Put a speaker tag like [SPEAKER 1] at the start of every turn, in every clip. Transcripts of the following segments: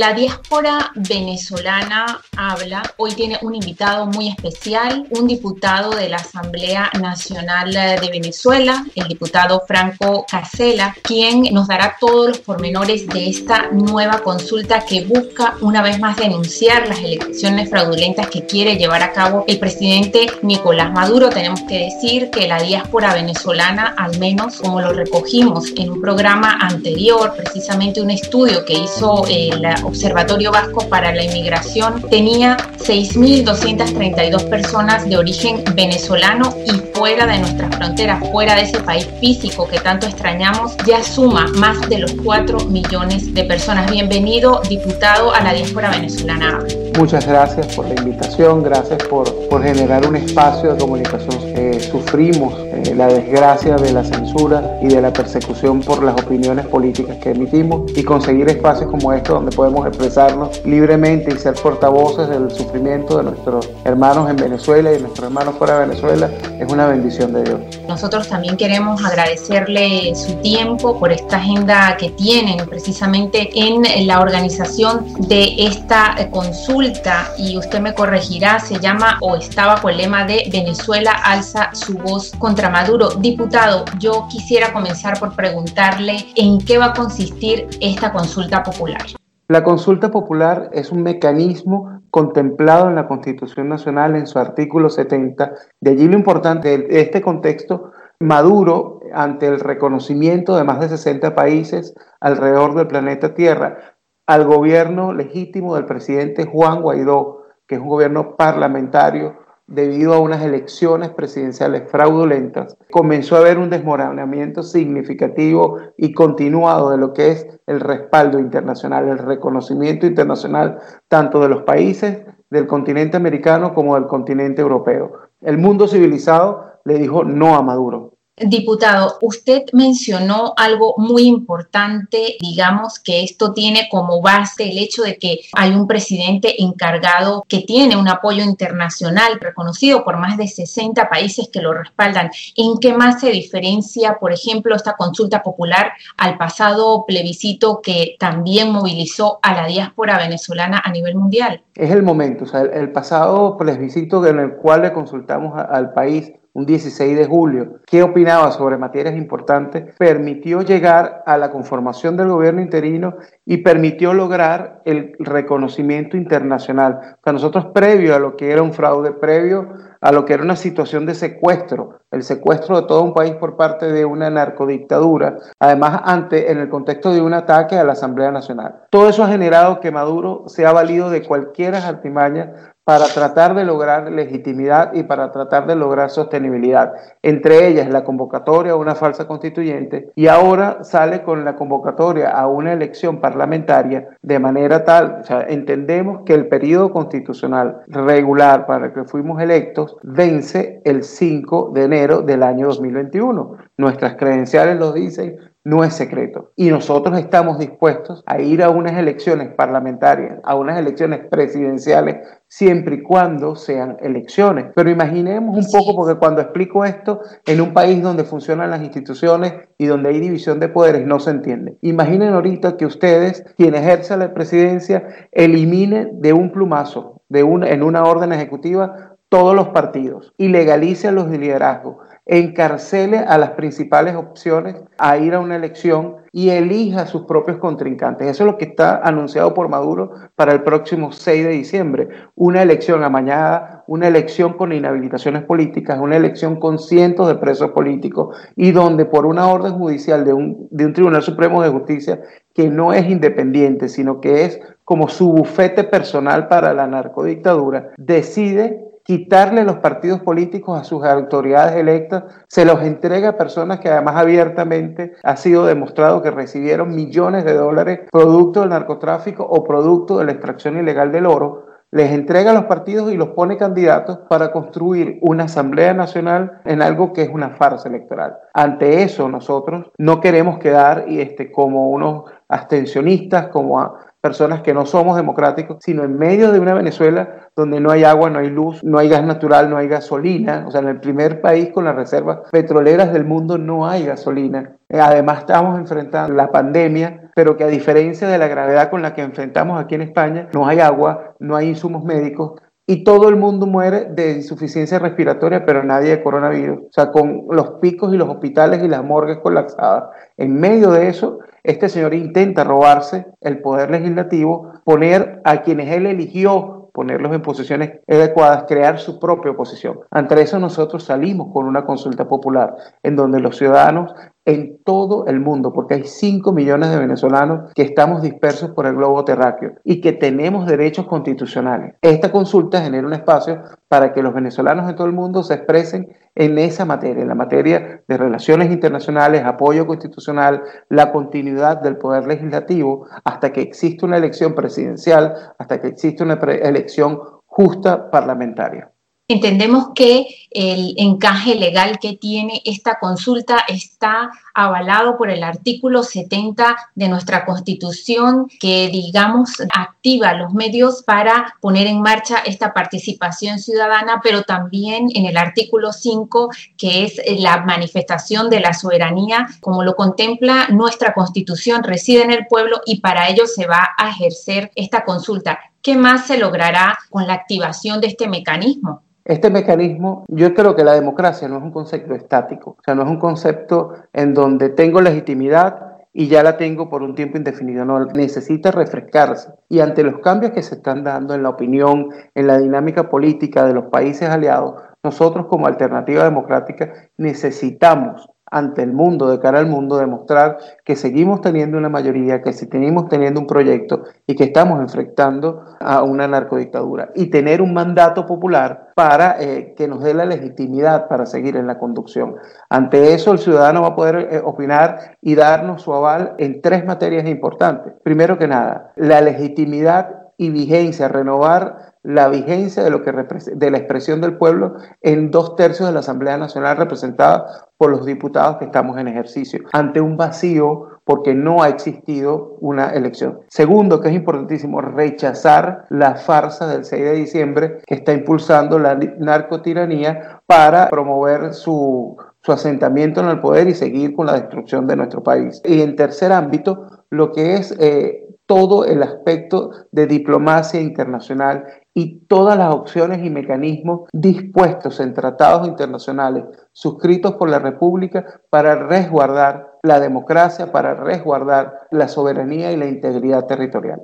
[SPEAKER 1] La diáspora venezolana habla. Hoy tiene un invitado muy especial, un diputado de la Asamblea Nacional de Venezuela, el diputado Franco Casela, quien nos dará todos los pormenores de esta nueva consulta que busca una vez más denunciar las elecciones fraudulentas que quiere llevar a cabo el presidente Nicolás Maduro. Tenemos que decir que la diáspora venezolana, al menos como lo recogimos en un programa anterior, precisamente un estudio que hizo el Observatorio Vasco para la Inmigración, tenía 6.232 personas de origen venezolano y fuera de nuestras fronteras, fuera de ese país físico que tanto extrañamos, ya suma más de los 4 millones de personas. Bienvenido, diputado, a la diáspora venezolana.
[SPEAKER 2] Muchas gracias por la invitación, gracias por, por generar un espacio de comunicación. Eh, sufrimos eh, la desgracia de la censura y de la persecución por las opiniones políticas que emitimos y conseguir espacios como estos donde podemos expresarnos libremente y ser portavoces del sufrimiento de nuestros hermanos en Venezuela y de nuestros hermanos fuera de Venezuela es una bendición de Dios.
[SPEAKER 1] Nosotros también queremos agradecerle su tiempo por esta agenda que tienen precisamente en la organización de esta consulta y usted me corregirá, se llama o estaba con el lema de Venezuela alza su voz contra Maduro. Diputado, yo quisiera comenzar por preguntarle en qué va a consistir esta consulta popular.
[SPEAKER 2] La consulta popular es un mecanismo contemplado en la Constitución Nacional en su artículo 70. De allí lo importante de este contexto, Maduro, ante el reconocimiento de más de 60 países alrededor del planeta Tierra, al gobierno legítimo del presidente Juan Guaidó, que es un gobierno parlamentario, debido a unas elecciones presidenciales fraudulentas, comenzó a haber un desmoronamiento significativo y continuado de lo que es el respaldo internacional, el reconocimiento internacional tanto de los países del continente americano como del continente europeo. El mundo civilizado le dijo no a Maduro.
[SPEAKER 1] Diputado, usted mencionó algo muy importante, digamos que esto tiene como base el hecho de que hay un presidente encargado que tiene un apoyo internacional reconocido por más de 60 países que lo respaldan. ¿En qué más se diferencia, por ejemplo, esta consulta popular al pasado plebiscito que también movilizó a la diáspora venezolana a nivel mundial?
[SPEAKER 2] Es el momento, o sea, el, pasado plebiscito en el cual le consultamos al país un 16 de julio, qué opinaba sobre materias importantes, permitió llegar a la conformación del gobierno interino y permitió lograr el reconocimiento internacional. Para nosotros, previo a lo que era un fraude, previo a lo que era una situación de secuestro, el secuestro de todo un país por parte de una narcodictadura, además ante en el contexto de un ataque a la Asamblea Nacional. Todo eso ha generado que Maduro sea valido de cualquier artimaña para tratar de lograr legitimidad y para tratar de lograr sostenibilidad. Entre ellas la convocatoria a una falsa constituyente y ahora sale con la convocatoria a una elección parlamentaria de manera tal, o entendemos que el periodo constitucional regular para el que fuimos electos vence el 5 de enero del año 2021. Nuestras credenciales lo dicen, no es secreto. Y nosotros estamos dispuestos a ir a unas elecciones parlamentarias, a unas elecciones presidenciales, siempre y cuando sean elecciones. Pero imaginemos un poco, porque cuando explico esto, en un país donde funcionan las instituciones y donde hay división de poderes, no se entiende. Imaginen ahorita que ustedes, quien ejerce la presidencia, eliminen de un plumazo, de un, en una orden ejecutiva, todos los partidos y legalice los liderazgos encarcele a las principales opciones a ir a una elección y elija a sus propios contrincantes. Eso es lo que está anunciado por Maduro para el próximo 6 de diciembre. Una elección amañada, una elección con inhabilitaciones políticas, una elección con cientos de presos políticos y donde por una orden judicial de un, de un Tribunal Supremo de Justicia que no es independiente, sino que es como su bufete personal para la narcodictadura, decide quitarle los partidos políticos a sus autoridades electas, se los entrega a personas que además abiertamente ha sido demostrado que recibieron millones de dólares producto del narcotráfico o producto de la extracción ilegal del oro, les entrega a los partidos y los pone candidatos para construir una Asamblea Nacional en algo que es una farsa electoral. Ante eso nosotros no queremos quedar este, como unos abstencionistas, como a, personas que no somos democráticos, sino en medio de una Venezuela donde no hay agua, no hay luz, no hay gas natural, no hay gasolina. O sea, en el primer país con las reservas petroleras del mundo no hay gasolina. Además, estamos enfrentando la pandemia pero que a diferencia de la gravedad con la que enfrentamos aquí en España, no hay agua, no hay insumos médicos, y todo el mundo muere de insuficiencia respiratoria, pero nadie de coronavirus. O sea, con los picos y los hospitales y las morgues colapsadas. En medio de eso, este señor intenta robarse el poder legislativo, poner a quienes él eligió ponerlos en posiciones adecuadas, crear su propia oposición. Ante eso nosotros salimos con una consulta popular en donde los ciudadanos en todo el mundo, porque hay 5 millones de venezolanos que estamos dispersos por el globo terráqueo y que tenemos derechos constitucionales. Esta consulta genera un espacio para que los venezolanos de todo el mundo se expresen en esa materia, en la materia de relaciones internacionales, apoyo constitucional, la continuidad del poder legislativo, hasta que existe una elección presidencial, hasta que existe una elección justa parlamentaria.
[SPEAKER 1] Entendemos que el encaje legal que tiene esta consulta está avalado por el artículo 70 de nuestra Constitución, que digamos activa los medios para poner en marcha esta participación ciudadana, pero también en el artículo 5, que es la manifestación de la soberanía, como lo contempla nuestra Constitución, reside en el pueblo y para ello se va a ejercer esta consulta. ¿Qué más se logrará con la activación de este mecanismo?
[SPEAKER 2] Este mecanismo, yo creo que la democracia no es un concepto estático, o sea, no es un concepto en donde tengo legitimidad y ya la tengo por un tiempo indefinido, no, necesita refrescarse. Y ante los cambios que se están dando en la opinión, en la dinámica política de los países aliados, nosotros como alternativa democrática necesitamos ante el mundo, de cara al mundo, demostrar que seguimos teniendo una mayoría, que seguimos teniendo un proyecto y que estamos enfrentando a una narcodictadura y tener un mandato popular para eh, que nos dé la legitimidad para seguir en la conducción. Ante eso, el ciudadano va a poder eh, opinar y darnos su aval en tres materias importantes. Primero que nada, la legitimidad y vigencia, renovar la vigencia de, lo que de la expresión del pueblo en dos tercios de la Asamblea Nacional representada por los diputados que estamos en ejercicio, ante un vacío porque no ha existido una elección. Segundo, que es importantísimo, rechazar la farsa del 6 de diciembre que está impulsando la narcotiranía para promover su, su asentamiento en el poder y seguir con la destrucción de nuestro país. Y en tercer ámbito, lo que es eh, todo el aspecto de diplomacia internacional y todas las opciones y mecanismos dispuestos en tratados internacionales suscritos por la República para resguardar la democracia, para resguardar la soberanía y la integridad territorial.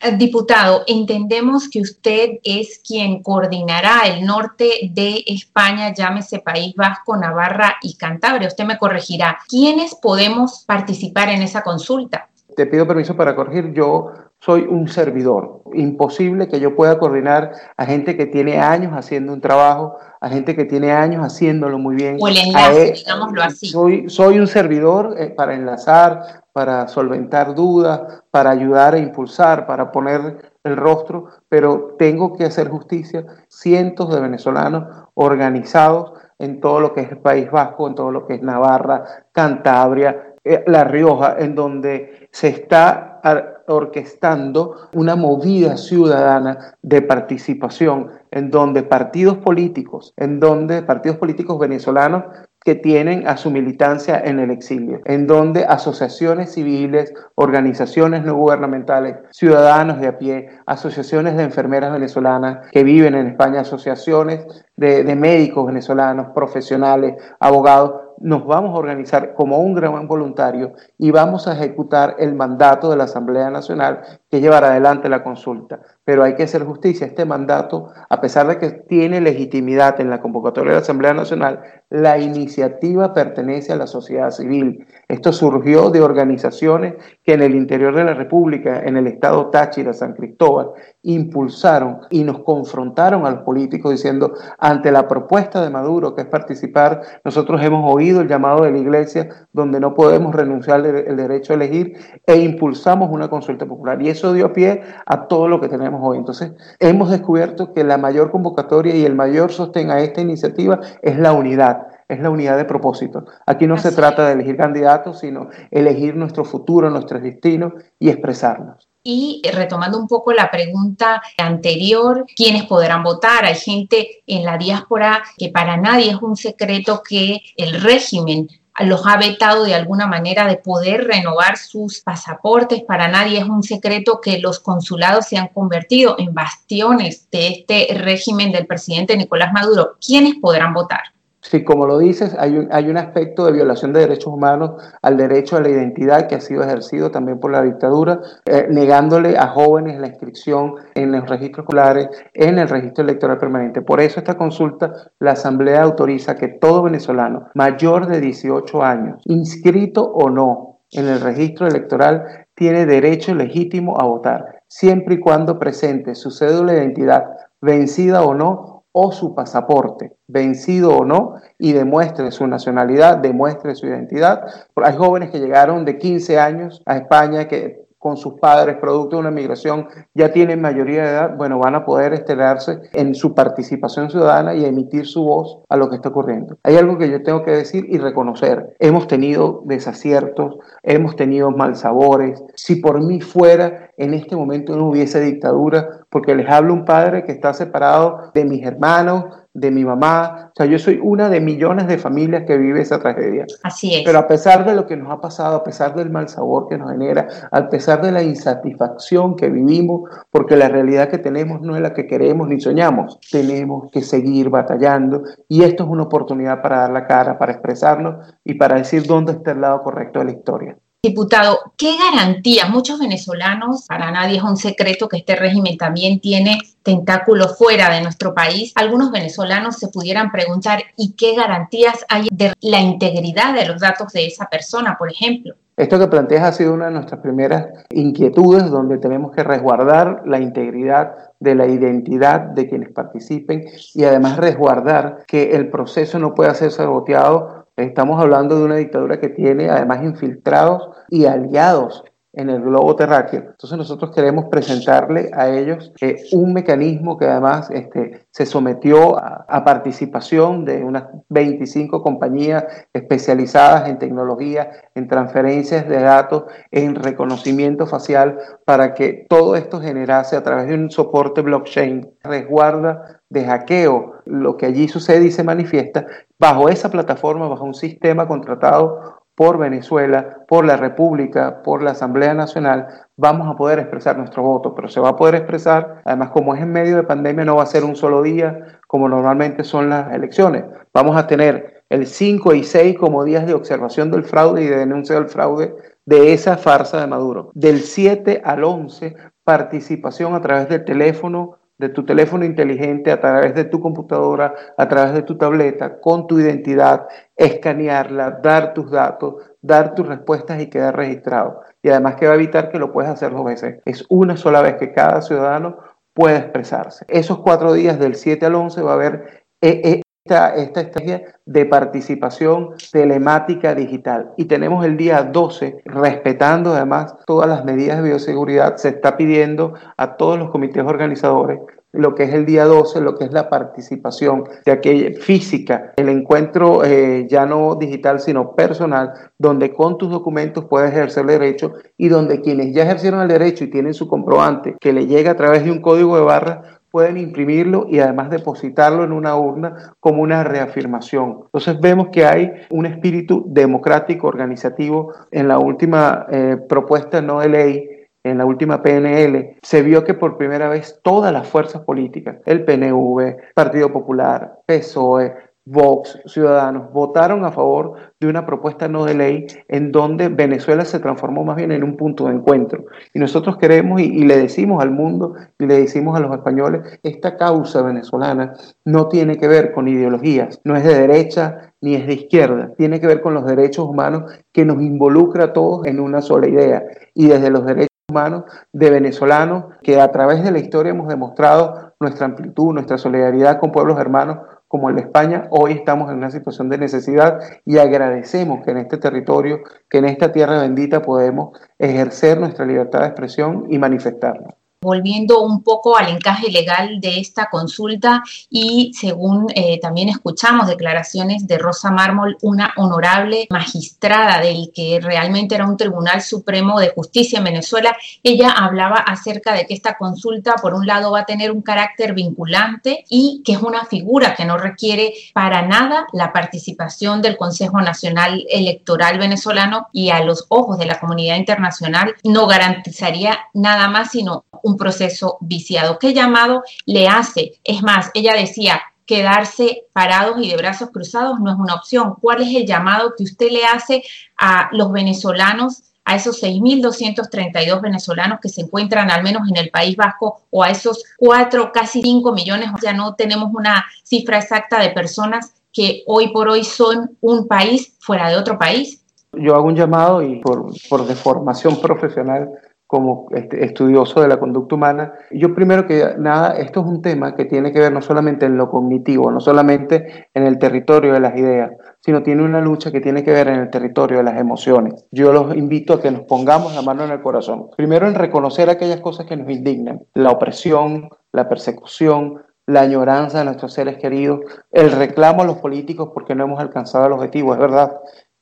[SPEAKER 1] Eh, diputado, entendemos que usted es quien coordinará el norte de España, llámese País Vasco, Navarra y Cantabria. Usted me corregirá. ¿Quiénes podemos participar en esa consulta?
[SPEAKER 2] Te pido permiso para corregir. Yo soy un servidor. Imposible que yo pueda coordinar a gente que tiene años haciendo un trabajo, a gente que tiene años haciéndolo muy bien.
[SPEAKER 1] O el enlace, digámoslo así.
[SPEAKER 2] Soy, soy un servidor eh, para enlazar, para solventar dudas, para ayudar a impulsar, para poner el rostro, pero tengo que hacer justicia. Cientos de venezolanos organizados en todo lo que es el País Vasco, en todo lo que es Navarra, Cantabria, eh, La Rioja, en donde se está orquestando una movida ciudadana de participación en donde partidos políticos, en donde partidos políticos venezolanos que tienen a su militancia en el exilio, en donde asociaciones civiles, organizaciones no gubernamentales, ciudadanos de a pie, asociaciones de enfermeras venezolanas que viven en España, asociaciones de, de médicos venezolanos, profesionales, abogados, nos vamos a organizar como un gran voluntario y vamos a ejecutar el mandato de la Asamblea Nacional que llevará adelante la consulta. Pero hay que hacer justicia. Este mandato, a pesar de que tiene legitimidad en la convocatoria de la Asamblea Nacional, la iniciativa pertenece a la sociedad civil. Esto surgió de organizaciones que en el interior de la República, en el estado Táchira, San Cristóbal, impulsaron y nos confrontaron a los políticos diciendo, ante la propuesta de Maduro, que es participar, nosotros hemos oído el llamado de la Iglesia, donde no podemos renunciar el derecho a elegir, e impulsamos una consulta popular. Y eso dio pie a todo lo que tenemos hoy. Entonces, hemos descubierto que la mayor convocatoria y el mayor sostén a esta iniciativa es la unidad es la unidad de propósito. Aquí no se trata de elegir candidatos, sino elegir nuestro futuro, nuestros destinos y expresarnos.
[SPEAKER 1] Y retomando un poco la pregunta anterior, ¿quiénes podrán votar? Hay gente en la diáspora que para nadie es un secreto que el régimen los ha vetado de alguna manera de poder renovar sus pasaportes. Para nadie es un secreto que los consulados se han convertido en bastiones de este régimen del presidente Nicolás Maduro. ¿Quiénes podrán votar?
[SPEAKER 2] Sí, como lo dices, hay un, hay un aspecto de violación de derechos humanos al derecho a la identidad que ha sido ejercido también por la dictadura, eh, negándole a jóvenes la inscripción en los registros escolares, en el registro electoral permanente. Por eso esta consulta, la Asamblea autoriza que todo venezolano mayor de 18 años, inscrito o no en el registro electoral, tiene derecho legítimo a votar, siempre y cuando presente su cédula de identidad vencida o no o su pasaporte, vencido o no, y demuestre su nacionalidad, demuestre su identidad. Hay jóvenes que llegaron de 15 años a España que con sus padres, producto de una migración, ya tienen mayoría de edad, bueno, van a poder estrenarse en su participación ciudadana y emitir su voz a lo que está ocurriendo. Hay algo que yo tengo que decir y reconocer. Hemos tenido desaciertos, hemos tenido malsabores. Si por mí fuera, en este momento no hubiese dictadura, porque les hablo un padre que está separado de mis hermanos, de mi mamá. O sea, yo soy una de millones de familias que vive esa tragedia.
[SPEAKER 1] Así es.
[SPEAKER 2] Pero a pesar de lo que nos ha pasado, a pesar del mal sabor que nos genera, a pesar de la insatisfacción que vivimos, porque la realidad que tenemos no es la que queremos ni soñamos, tenemos que seguir batallando y esto es una oportunidad para dar la cara, para expresarnos y para decir dónde está el lado correcto de la historia.
[SPEAKER 1] Diputado, ¿qué garantías? Muchos venezolanos, para nadie es un secreto que este régimen también tiene tentáculos fuera de nuestro país. Algunos venezolanos se pudieran preguntar, ¿y qué garantías hay de la integridad de los datos de esa persona, por ejemplo?
[SPEAKER 2] Esto que planteas ha sido una de nuestras primeras inquietudes, donde tenemos que resguardar la integridad de la identidad de quienes participen y además resguardar que el proceso no pueda ser saboteado Estamos hablando de una dictadura que tiene además infiltrados y aliados en el globo terráqueo. Entonces nosotros queremos presentarle a ellos eh, un mecanismo que además este, se sometió a, a, participación de unas 25 compañías especializadas en tecnología, en transferencias de datos, en reconocimiento facial, para que todo esto generase a través de un soporte blockchain, resguarda de hackeo lo que allí sucede y se manifiesta bajo esa plataforma, bajo un sistema contratado por Venezuela, por la República, por la Asamblea Nacional, vamos a poder expresar nuestro voto, pero se va a poder expresar, además como es en medio de pandemia, no va a ser un solo día como normalmente son las elecciones. Vamos a tener el 5 y 6 como días de observación del fraude y de denuncia del fraude de esa farsa de Maduro. Del 7 al 11, participación a través del teléfono, de tu teléfono inteligente, a través de tu computadora, a través de tu tableta, con tu identidad, escanearla, dar tus datos, dar tus respuestas y quedar registrado. Y además que va a evitar que lo puedas hacer dos veces. Es una sola vez que cada ciudadano pueda expresarse. Esos cuatro días del 7 al 11 va a haber eh, eh, esta, estrategia de participación telemática digital. Y tenemos el día 12, respetando además todas las medidas de bioseguridad, se está pidiendo a todos los comités organizadores lo que es el día 12, lo que es la participación de aquella física, el encuentro eh, ya no digital, sino personal, donde con tus documentos puedes ejercer el derecho y donde quienes ya ejercieron el derecho y tienen su comprobante que le llega a través de un código de barra, pueden imprimirlo y además depositarlo en una urna como una reafirmación. Entonces vemos que hay un espíritu democrático organizativo en la última eh, propuesta no de ley en la última PNL, se vio que por primera vez todas las fuerzas políticas, el PNV, Partido Popular, PSOE, Vox, Ciudadanos, votaron a favor de una propuesta no de ley en donde Venezuela se transformó más bien en un punto de encuentro. Y nosotros queremos y, le decimos al mundo y le decimos a los españoles, esta causa venezolana no tiene que ver con ideologías, no es de derecha ni es de izquierda, tiene que ver con los derechos humanos que nos involucra a todos en una sola idea. Y desde los derechos humanos de venezolanos que a través de la historia hemos demostrado nuestra amplitud, nuestra solidaridad con pueblos hermanos, como el de España, hoy estamos en una situación de necesidad y agradecemos que en este territorio, que en esta tierra bendita podemos ejercer nuestra libertad de expresión y manifestarnos.
[SPEAKER 1] Volviendo un poco al encaje legal de esta consulta y según eh, también escuchamos declaraciones de Rosa Mármol, una honorable magistrada del que realmente era un Tribunal Supremo de Justicia en Venezuela, ella hablaba acerca de que esta consulta por un lado va a tener un carácter vinculante y que es una figura que no requiere para nada la participación del Consejo Nacional Electoral venezolano y a los ojos de la comunidad internacional no garantizaría nada más sino un proceso viciado. ¿Qué llamado le hace? Es más, ella decía, quedarse parados y de brazos cruzados no es una opción. ¿Cuál es el llamado que usted le hace a los venezolanos, a esos 6.232 venezolanos que se encuentran al menos en el País Vasco o a esos 4, casi 5 millones, ya no tenemos una cifra exacta de personas que hoy por hoy son un país fuera de otro país?
[SPEAKER 2] Yo hago un llamado y por, por deformación profesional como este, estudioso de la conducta humana. Yo primero que nada, esto es un tema que tiene que ver no solamente en lo cognitivo, no solamente en el territorio de las ideas, sino tiene una lucha que tiene que ver en el territorio de las emociones. Yo los invito a que nos pongamos la mano en el corazón. Primero en reconocer aquellas cosas que nos indignan, la opresión, la persecución, la añoranza de nuestros seres queridos, el reclamo a los políticos porque no hemos alcanzado el objetivo, es verdad,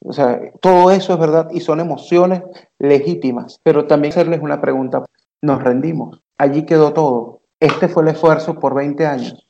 [SPEAKER 2] o sea, todo eso es verdad y son emociones legítimas, pero también hacerles una pregunta. Nos rendimos, allí quedó todo. Este fue el esfuerzo por 20 años.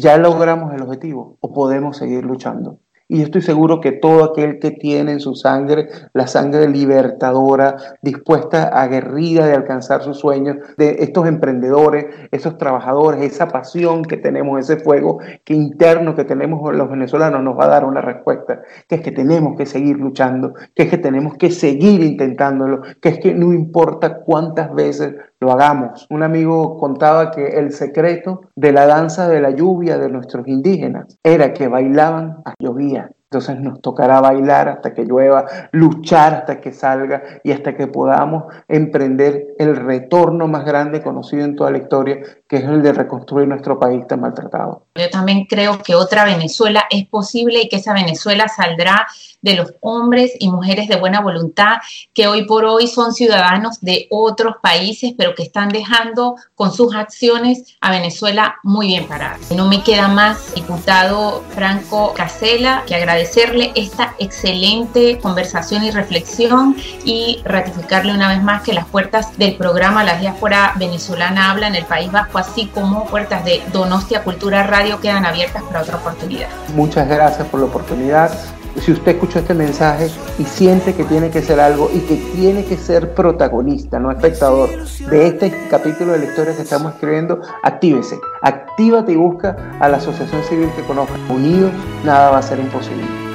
[SPEAKER 2] ¿Ya logramos el objetivo o podemos seguir luchando? Y estoy seguro que todo aquel que tiene en su sangre la sangre libertadora, dispuesta, aguerrida de alcanzar sus sueños, de estos emprendedores, esos trabajadores, esa pasión que tenemos, ese fuego que interno que tenemos los venezolanos nos va a dar una respuesta, que es que tenemos que seguir luchando, que es que tenemos que seguir intentándolo, que es que no importa cuántas veces lo hagamos. Un amigo contaba que el secreto de la danza de la lluvia de nuestros indígenas era que bailaban a llovía. Entonces nos tocará bailar hasta que llueva, luchar hasta que salga y hasta que podamos emprender el retorno más grande conocido en toda la historia, que es el de reconstruir nuestro país tan maltratado.
[SPEAKER 1] Yo también creo que otra Venezuela es posible y que esa Venezuela saldrá de los hombres y mujeres de buena voluntad que hoy por hoy son ciudadanos de otros países, pero que están dejando con sus acciones a Venezuela muy bien parada. No me queda más, diputado Franco Casela, que agradecerle esta excelente conversación y reflexión y ratificarle una vez más que las puertas del programa La Diáspora Venezolana Habla en el País Vasco, así como puertas de Donostia Cultura Radio, quedan abiertas para otra oportunidad.
[SPEAKER 2] Muchas gracias por la oportunidad si usted escuchó este mensaje y siente que tiene que ser algo y que tiene que ser protagonista, no espectador de este capítulo de la historia que estamos escribiendo, actívese, actívate y busca a la asociación civil que conozca. Unidos, nada va a ser imposible.